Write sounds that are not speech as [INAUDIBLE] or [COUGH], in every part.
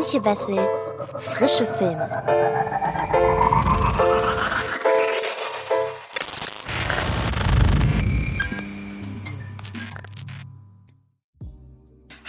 Antje Wessels Frische Filme.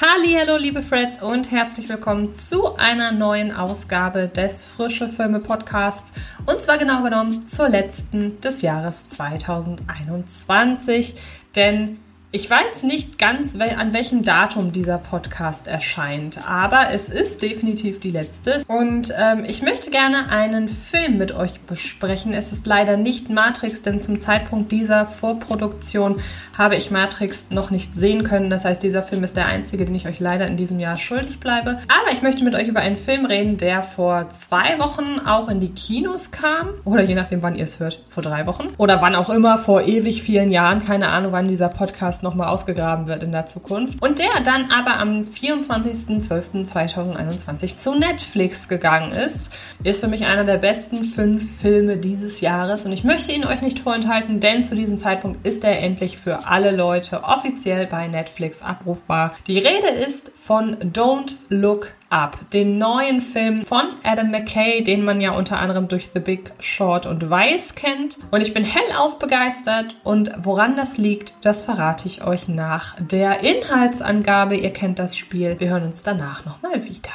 Hallo, liebe Freds und herzlich willkommen zu einer neuen Ausgabe des Frische Filme Podcasts. Und zwar genau genommen zur letzten des Jahres 2021, denn ich weiß nicht ganz, an welchem Datum dieser Podcast erscheint, aber es ist definitiv die letzte. Und ähm, ich möchte gerne einen Film mit euch besprechen. Es ist leider nicht Matrix, denn zum Zeitpunkt dieser Vorproduktion habe ich Matrix noch nicht sehen können. Das heißt, dieser Film ist der einzige, den ich euch leider in diesem Jahr schuldig bleibe. Aber ich möchte mit euch über einen Film reden, der vor zwei Wochen auch in die Kinos kam. Oder je nachdem, wann ihr es hört, vor drei Wochen. Oder wann auch immer, vor ewig vielen Jahren. Keine Ahnung, wann dieser Podcast Nochmal ausgegraben wird in der Zukunft. Und der dann aber am 24.12.2021 zu Netflix gegangen ist, ist für mich einer der besten fünf Filme dieses Jahres. Und ich möchte ihn euch nicht vorenthalten, denn zu diesem Zeitpunkt ist er endlich für alle Leute offiziell bei Netflix abrufbar. Die Rede ist von Don't Look Up, den neuen Film von Adam McKay, den man ja unter anderem durch The Big Short und Weiß kennt. Und ich bin hellauf begeistert und woran das liegt, das verrate ich euch nach der Inhaltsangabe. Ihr kennt das Spiel. Wir hören uns danach nochmal wieder.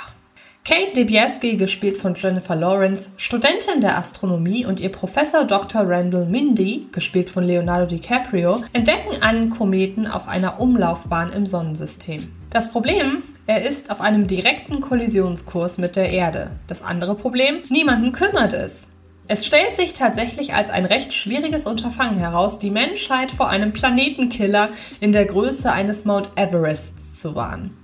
Kate Debieski, gespielt von Jennifer Lawrence, Studentin der Astronomie und ihr Professor Dr. Randall Mindy, gespielt von Leonardo DiCaprio, entdecken einen Kometen auf einer Umlaufbahn im Sonnensystem. Das Problem, er ist auf einem direkten Kollisionskurs mit der Erde. Das andere Problem, niemanden kümmert es. Es stellt sich tatsächlich als ein recht schwieriges Unterfangen heraus, die Menschheit vor einem Planetenkiller in der Größe eines Mount Everests zu warnen.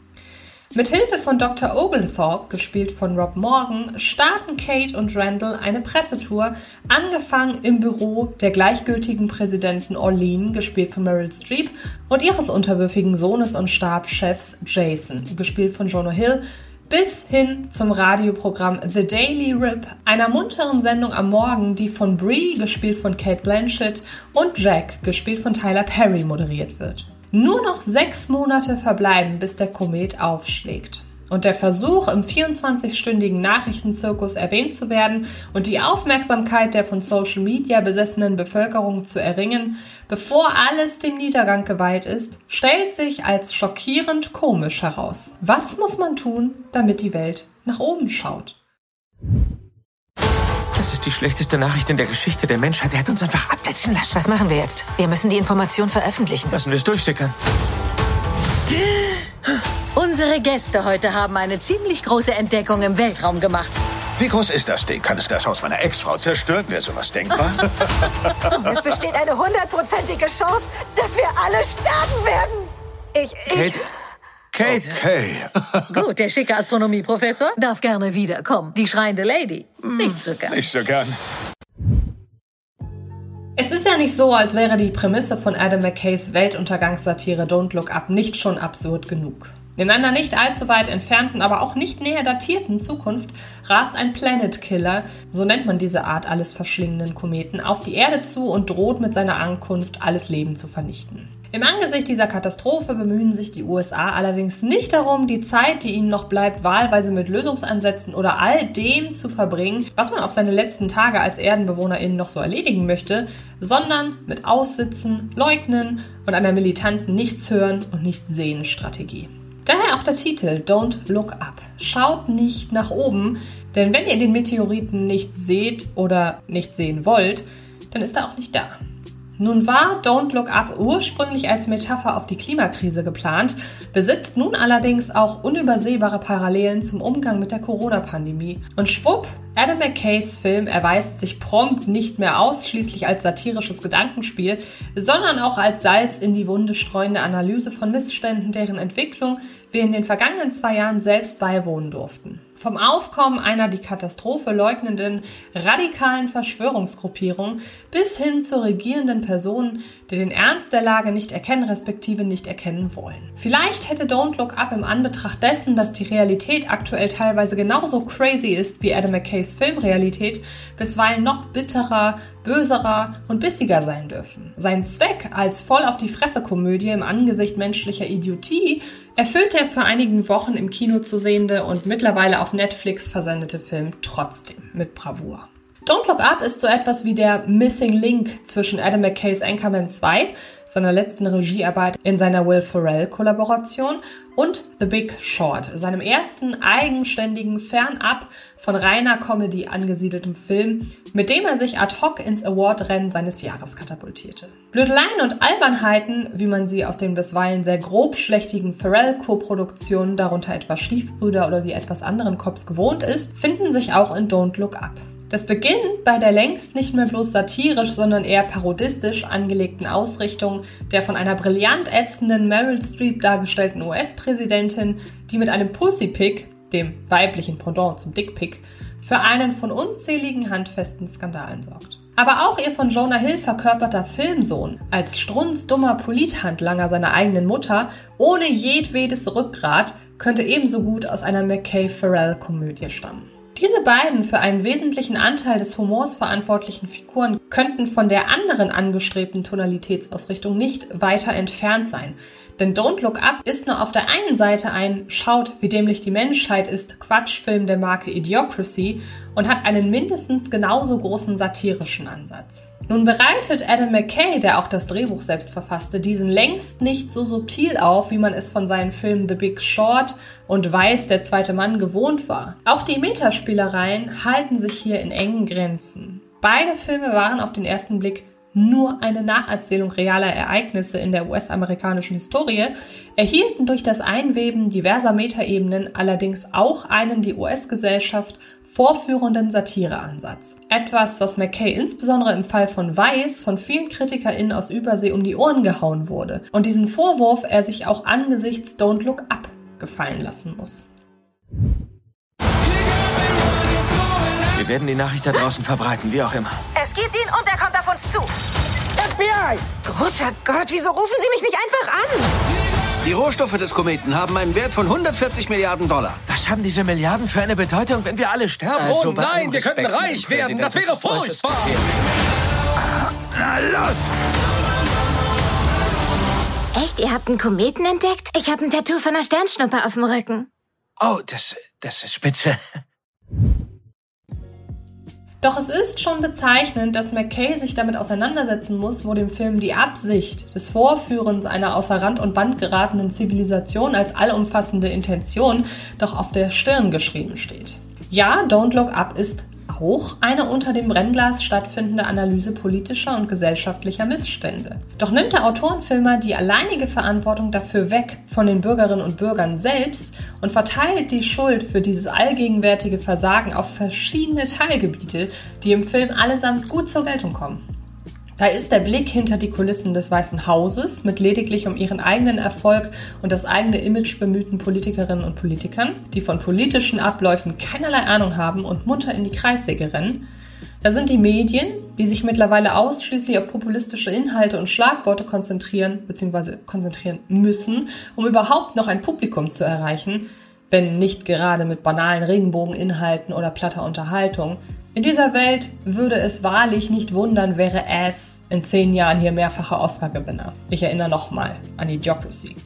Mithilfe von Dr. Oglethorpe, gespielt von Rob Morgan, starten Kate und Randall eine Pressetour, angefangen im Büro der gleichgültigen Präsidenten Orlean, gespielt von Meryl Streep, und ihres unterwürfigen Sohnes und Stabschefs Jason, gespielt von Jonah Hill, bis hin zum Radioprogramm The Daily Rip, einer munteren Sendung am Morgen, die von Brie, gespielt von Kate Blanchett, und Jack, gespielt von Tyler Perry, moderiert wird. Nur noch sechs Monate verbleiben, bis der Komet aufschlägt. Und der Versuch, im 24-stündigen Nachrichtenzirkus erwähnt zu werden und die Aufmerksamkeit der von Social Media besessenen Bevölkerung zu erringen, bevor alles dem Niedergang geweiht ist, stellt sich als schockierend komisch heraus. Was muss man tun, damit die Welt nach oben schaut? Das ist die schlechteste Nachricht in der Geschichte der Menschheit. Er hat uns einfach abblitzen lassen. Was machen wir jetzt? Wir müssen die Information veröffentlichen. Lassen wir es durchsickern. Unsere Gäste heute haben eine ziemlich große Entdeckung im Weltraum gemacht. Wie groß ist das Ding? Kann es das Haus meiner Ex-Frau zerstören? Wäre sowas denkbar? [LAUGHS] es besteht eine hundertprozentige Chance, dass wir alle sterben werden. Ich, ich... Kate, Kate. Okay. [LAUGHS] Gut, der schicke Astronomieprofessor darf gerne wiederkommen. Die schreiende Lady. Nicht so gern. Nicht so gern. Es ist ja nicht so, als wäre die Prämisse von Adam McKays Weltuntergangssatire Don't Look Up nicht schon absurd genug. In einer nicht allzu weit entfernten, aber auch nicht näher datierten Zukunft rast ein Planet Killer, so nennt man diese Art alles verschlingenden Kometen, auf die Erde zu und droht mit seiner Ankunft alles Leben zu vernichten. Im Angesicht dieser Katastrophe bemühen sich die USA allerdings nicht darum, die Zeit, die ihnen noch bleibt, wahlweise mit Lösungsansätzen oder all dem zu verbringen, was man auf seine letzten Tage als ErdenbewohnerInnen noch so erledigen möchte, sondern mit Aussitzen, Leugnen und einer militanten Nichtshören und Nichtsehen-Strategie. Daher auch der Titel Don't Look Up. Schaut nicht nach oben, denn wenn ihr den Meteoriten nicht seht oder nicht sehen wollt, dann ist er auch nicht da. Nun war Don't Look Up ursprünglich als Metapher auf die Klimakrise geplant, besitzt nun allerdings auch unübersehbare Parallelen zum Umgang mit der Corona-Pandemie. Und schwupp, Adam McKays Film erweist sich prompt nicht mehr ausschließlich als satirisches Gedankenspiel, sondern auch als Salz in die Wunde streuende Analyse von Missständen, deren Entwicklung wir in den vergangenen zwei Jahren selbst beiwohnen durften. Vom Aufkommen einer die Katastrophe leugnenden radikalen Verschwörungsgruppierung bis hin zur regierenden Personen, die den Ernst der Lage nicht erkennen respektive nicht erkennen wollen. Vielleicht hätte Don't Look Up im Anbetracht dessen, dass die Realität aktuell teilweise genauso crazy ist wie Adam McKays Filmrealität, bisweilen noch bitterer, böserer und bissiger sein dürfen. Sein Zweck als voll auf die Fresse Komödie im Angesicht menschlicher Idiotie erfüllt der für einigen Wochen im Kino zu sehende und mittlerweile auf Netflix versendete Film trotzdem mit Bravour. Don't Look Up ist so etwas wie der Missing Link zwischen Adam McKays Anchorman 2, seiner letzten Regiearbeit in seiner Will Ferrell-Kollaboration, und The Big Short, seinem ersten eigenständigen, fernab von reiner Comedy angesiedelten Film, mit dem er sich ad hoc ins Award-Rennen seines Jahres katapultierte. Blödeleien und Albernheiten, wie man sie aus den bisweilen sehr grobschlächtigen Ferrell-Co-Produktionen, darunter etwa Stiefbrüder oder die etwas anderen Cops gewohnt ist, finden sich auch in Don't Look Up. Das beginnt bei der längst nicht mehr bloß satirisch, sondern eher parodistisch angelegten Ausrichtung der von einer brillant ätzenden Meryl Streep dargestellten US-Präsidentin, die mit einem Pussypick, dem weiblichen Pendant zum Dickpick, für einen von unzähligen handfesten Skandalen sorgt. Aber auch ihr von Jonah Hill verkörperter Filmsohn, als strunzdummer Polithandlanger seiner eigenen Mutter, ohne jedwedes Rückgrat, könnte ebenso gut aus einer McKay-Farrell-Komödie stammen. Diese beiden für einen wesentlichen Anteil des Humors verantwortlichen Figuren könnten von der anderen angestrebten Tonalitätsausrichtung nicht weiter entfernt sein. Denn Don't Look Up ist nur auf der einen Seite ein Schaut, wie dämlich die Menschheit ist Quatschfilm der Marke Idiocracy und hat einen mindestens genauso großen satirischen Ansatz. Nun bereitet Adam McKay, der auch das Drehbuch selbst verfasste, diesen längst nicht so subtil auf, wie man es von seinen Filmen The Big Short und Weiß, der zweite Mann gewohnt war. Auch die Metaspielereien halten sich hier in engen Grenzen. Beide Filme waren auf den ersten Blick nur eine Nacherzählung realer Ereignisse in der US-amerikanischen Historie, erhielten durch das Einweben diverser Metaebenen allerdings auch einen die US-Gesellschaft vorführenden Satireansatz. Etwas, was McKay insbesondere im Fall von Weiss von vielen KritikerInnen aus Übersee um die Ohren gehauen wurde und diesen Vorwurf er sich auch angesichts Don't Look Up gefallen lassen muss. Wir werden die Nachricht da draußen verbreiten, wie auch immer. Es gibt ihn und er kommt auf uns zu. FBI! Großer Gott, wieso rufen Sie mich nicht einfach an? Die Rohstoffe des Kometen haben einen Wert von 140 Milliarden Dollar. Was haben diese Milliarden für eine Bedeutung, wenn wir alle sterben? Also, oh nein, wir könnten reich werden. Das wäre furchtbar. Na los! Echt, ihr habt einen Kometen entdeckt? Ich habe ein Tattoo von einer Sternschnuppe auf dem Rücken. Oh, das, das ist spitze. Doch es ist schon bezeichnend, dass McKay sich damit auseinandersetzen muss, wo dem Film die Absicht des Vorführens einer außer Rand und Band geratenen Zivilisation als allumfassende Intention doch auf der Stirn geschrieben steht. Ja, Don't Look Up ist auch eine unter dem Brennglas stattfindende Analyse politischer und gesellschaftlicher Missstände. Doch nimmt der Autorenfilmer die alleinige Verantwortung dafür weg von den Bürgerinnen und Bürgern selbst und verteilt die Schuld für dieses allgegenwärtige Versagen auf verschiedene Teilgebiete, die im Film allesamt gut zur Geltung kommen. Da ist der Blick hinter die Kulissen des Weißen Hauses mit lediglich um ihren eigenen Erfolg und das eigene Image bemühten Politikerinnen und Politikern, die von politischen Abläufen keinerlei Ahnung haben und munter in die Kreissäge rennen. Da sind die Medien, die sich mittlerweile ausschließlich auf populistische Inhalte und Schlagworte konzentrieren bzw. konzentrieren müssen, um überhaupt noch ein Publikum zu erreichen, wenn nicht gerade mit banalen Regenbogeninhalten oder platter Unterhaltung. In dieser Welt würde es wahrlich nicht wundern, wäre Ass in zehn Jahren hier mehrfacher Oscar-Gewinner. Ich erinnere nochmal an Idiocracy.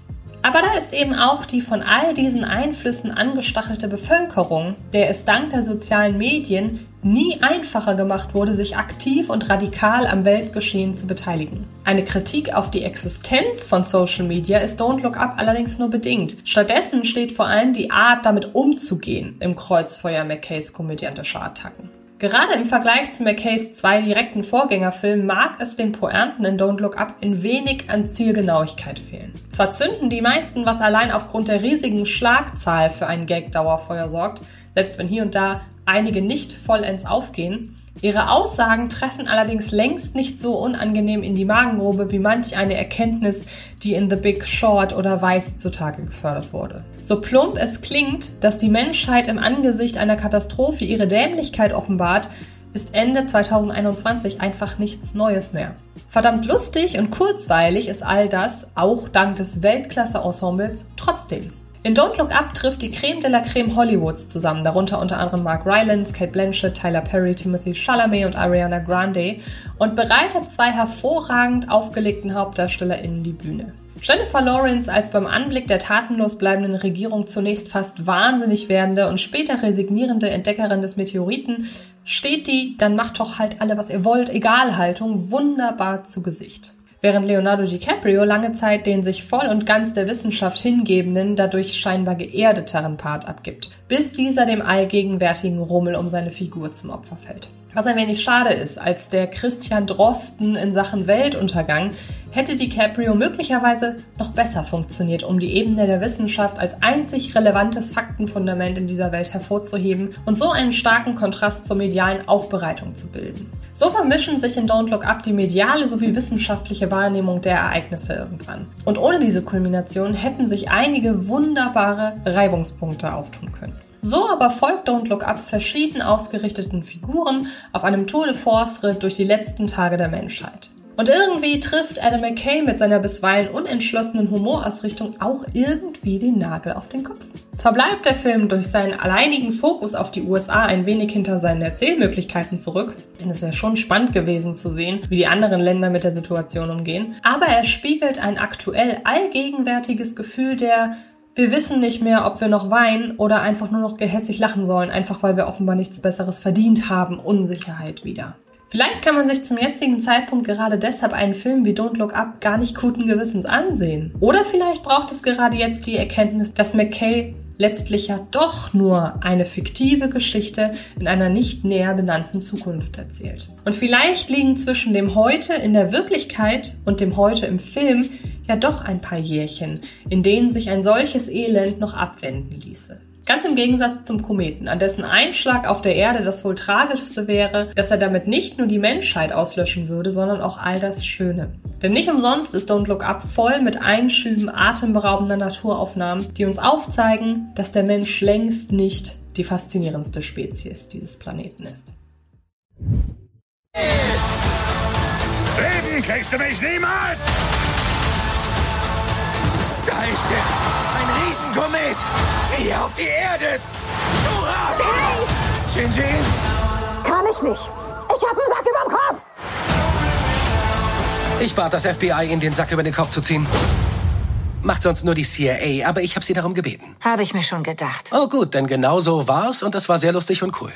Aber da ist eben auch die von all diesen Einflüssen angestachelte Bevölkerung, der es dank der sozialen Medien nie einfacher gemacht wurde, sich aktiv und radikal am Weltgeschehen zu beteiligen. Eine Kritik auf die Existenz von Social Media ist Don't Look Up allerdings nur bedingt. Stattdessen steht vor allem die Art, damit umzugehen im Kreuzfeuer McKays komödiantischer Attacken. Gerade im Vergleich zu McKays zwei direkten Vorgängerfilmen mag es den Pointen in Don't Look Up ein wenig an Zielgenauigkeit fehlen. Zwar zünden die meisten, was allein aufgrund der riesigen Schlagzahl für ein Gag-Dauerfeuer sorgt, selbst wenn hier und da einige nicht vollends aufgehen, Ihre Aussagen treffen allerdings längst nicht so unangenehm in die Magengrube wie manch eine Erkenntnis, die in The Big Short oder Weiß zutage gefördert wurde. So plump es klingt, dass die Menschheit im Angesicht einer Katastrophe ihre Dämlichkeit offenbart, ist Ende 2021 einfach nichts Neues mehr. Verdammt lustig und kurzweilig ist all das, auch dank des Weltklasse-Ensembles, trotzdem. In Don't Look Up trifft die Creme de la Creme Hollywoods zusammen, darunter unter anderem Mark Rylance, Kate Blanchett, Tyler Perry, Timothy Chalamet und Ariana Grande und bereitet zwei hervorragend aufgelegten HauptdarstellerInnen die Bühne. Jennifer Lawrence als beim Anblick der tatenlos bleibenden Regierung zunächst fast wahnsinnig werdende und später resignierende Entdeckerin des Meteoriten steht die dann macht doch halt alle was ihr wollt, egal Haltung wunderbar zu Gesicht. Während Leonardo DiCaprio lange Zeit den sich voll und ganz der Wissenschaft hingebenden, dadurch scheinbar geerdeteren Part abgibt, bis dieser dem allgegenwärtigen Rummel um seine Figur zum Opfer fällt. Was ein wenig schade ist, als der Christian Drosten in Sachen Weltuntergang hätte DiCaprio möglicherweise noch besser funktioniert, um die Ebene der Wissenschaft als einzig relevantes Faktenfundament in dieser Welt hervorzuheben und so einen starken Kontrast zur medialen Aufbereitung zu bilden. So vermischen sich in Don't Look Up die mediale sowie wissenschaftliche Wahrnehmung der Ereignisse irgendwann. Und ohne diese Kulmination hätten sich einige wunderbare Reibungspunkte auftun können. So aber folgt Don't Look Up verschieden ausgerichteten Figuren auf einem Tour de Force-Ritt durch die letzten Tage der Menschheit. Und irgendwie trifft Adam McKay mit seiner bisweilen unentschlossenen Humorausrichtung auch irgendwie den Nagel auf den Kopf. Zwar bleibt der Film durch seinen alleinigen Fokus auf die USA ein wenig hinter seinen Erzählmöglichkeiten zurück, denn es wäre schon spannend gewesen zu sehen, wie die anderen Länder mit der Situation umgehen, aber er spiegelt ein aktuell allgegenwärtiges Gefühl der wir wissen nicht mehr, ob wir noch weinen oder einfach nur noch gehässig lachen sollen, einfach weil wir offenbar nichts Besseres verdient haben. Unsicherheit wieder. Vielleicht kann man sich zum jetzigen Zeitpunkt gerade deshalb einen Film wie Don't Look Up gar nicht guten Gewissens ansehen. Oder vielleicht braucht es gerade jetzt die Erkenntnis, dass McKay letztlich ja doch nur eine fiktive Geschichte in einer nicht näher benannten Zukunft erzählt. Und vielleicht liegen zwischen dem Heute in der Wirklichkeit und dem Heute im Film ja doch ein paar Jährchen, in denen sich ein solches Elend noch abwenden ließe. Ganz im Gegensatz zum Kometen, an dessen Einschlag auf der Erde das wohl tragischste wäre, dass er damit nicht nur die Menschheit auslöschen würde, sondern auch all das Schöne. Denn nicht umsonst ist Don't Look Up voll mit Einschüben atemberaubender Naturaufnahmen, die uns aufzeigen, dass der Mensch längst nicht die faszinierendste Spezies dieses Planeten ist. Leben kriegst du mich niemals! Da ist er! Riesenkomet! Hier auf die Erde! Hurra! Hey! Shinjin! Kann ich nicht. Ich hab einen Sack überm Kopf. Ich bat das FBI, in den Sack über den Kopf zu ziehen. Macht sonst nur die CIA, aber ich habe sie darum gebeten. Habe ich mir schon gedacht. Oh gut, denn genau so war's und es war sehr lustig und cool.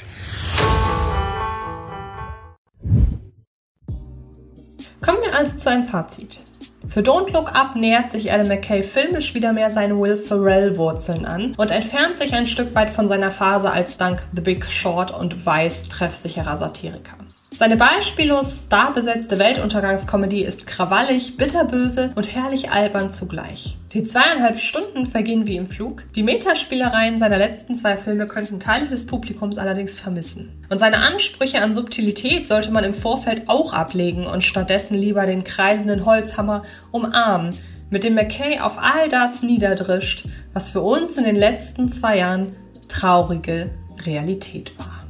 Kommen wir also zu einem Fazit. Für Don't Look Up nähert sich Adam McKay filmisch wieder mehr seinen Will Ferrell-Wurzeln an und entfernt sich ein Stück weit von seiner Phase als dank The Big Short und weiß treffsicherer Satiriker. Seine beispiellos starbesetzte Weltuntergangskomödie ist krawallig, bitterböse und herrlich albern zugleich. Die zweieinhalb Stunden vergehen wie im Flug. Die Metaspielereien seiner letzten zwei Filme könnten Teile des Publikums allerdings vermissen. Und seine Ansprüche an Subtilität sollte man im Vorfeld auch ablegen und stattdessen lieber den kreisenden Holzhammer umarmen, mit dem McKay auf all das niederdrischt, was für uns in den letzten zwei Jahren traurige Realität war.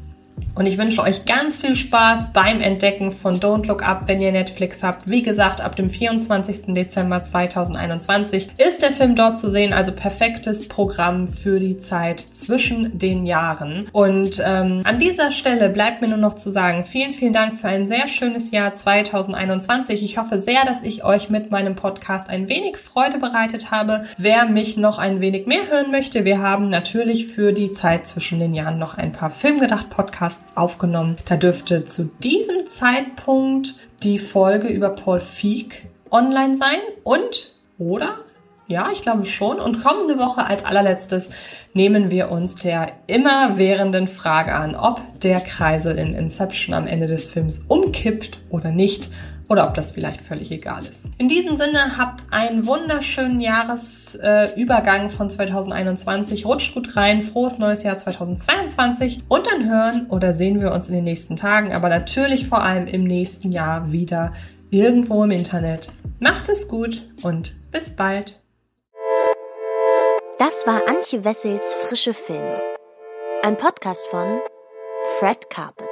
Und ich wünsche euch ganz viel Spaß beim Entdecken von Don't Look Up, wenn ihr Netflix habt. Wie gesagt, ab dem 24. Dezember 2021 ist der Film dort zu sehen. Also perfektes Programm für die Zeit zwischen den Jahren. Und ähm, an dieser Stelle bleibt mir nur noch zu sagen, vielen, vielen Dank für ein sehr schönes Jahr 2021. Ich hoffe sehr, dass ich euch mit meinem Podcast ein wenig Freude bereitet habe. Wer mich noch ein wenig mehr hören möchte, wir haben natürlich für die Zeit zwischen den Jahren noch ein paar Filmgedacht-Podcasts Podcasts aufgenommen. Da dürfte zu diesem Zeitpunkt die Folge über Paul Feig online sein und oder ja, ich glaube schon. Und kommende Woche als allerletztes nehmen wir uns der immerwährenden Frage an, ob der Kreisel in Inception am Ende des Films umkippt oder nicht oder ob das vielleicht völlig egal ist. In diesem Sinne, habt einen wunderschönen Jahresübergang äh, von 2021. Rutscht gut rein, frohes neues Jahr 2022 und dann hören oder sehen wir uns in den nächsten Tagen, aber natürlich vor allem im nächsten Jahr wieder irgendwo im Internet. Macht es gut und bis bald. Das war Antje Wessels Frische Film. Ein Podcast von Fred Carpet.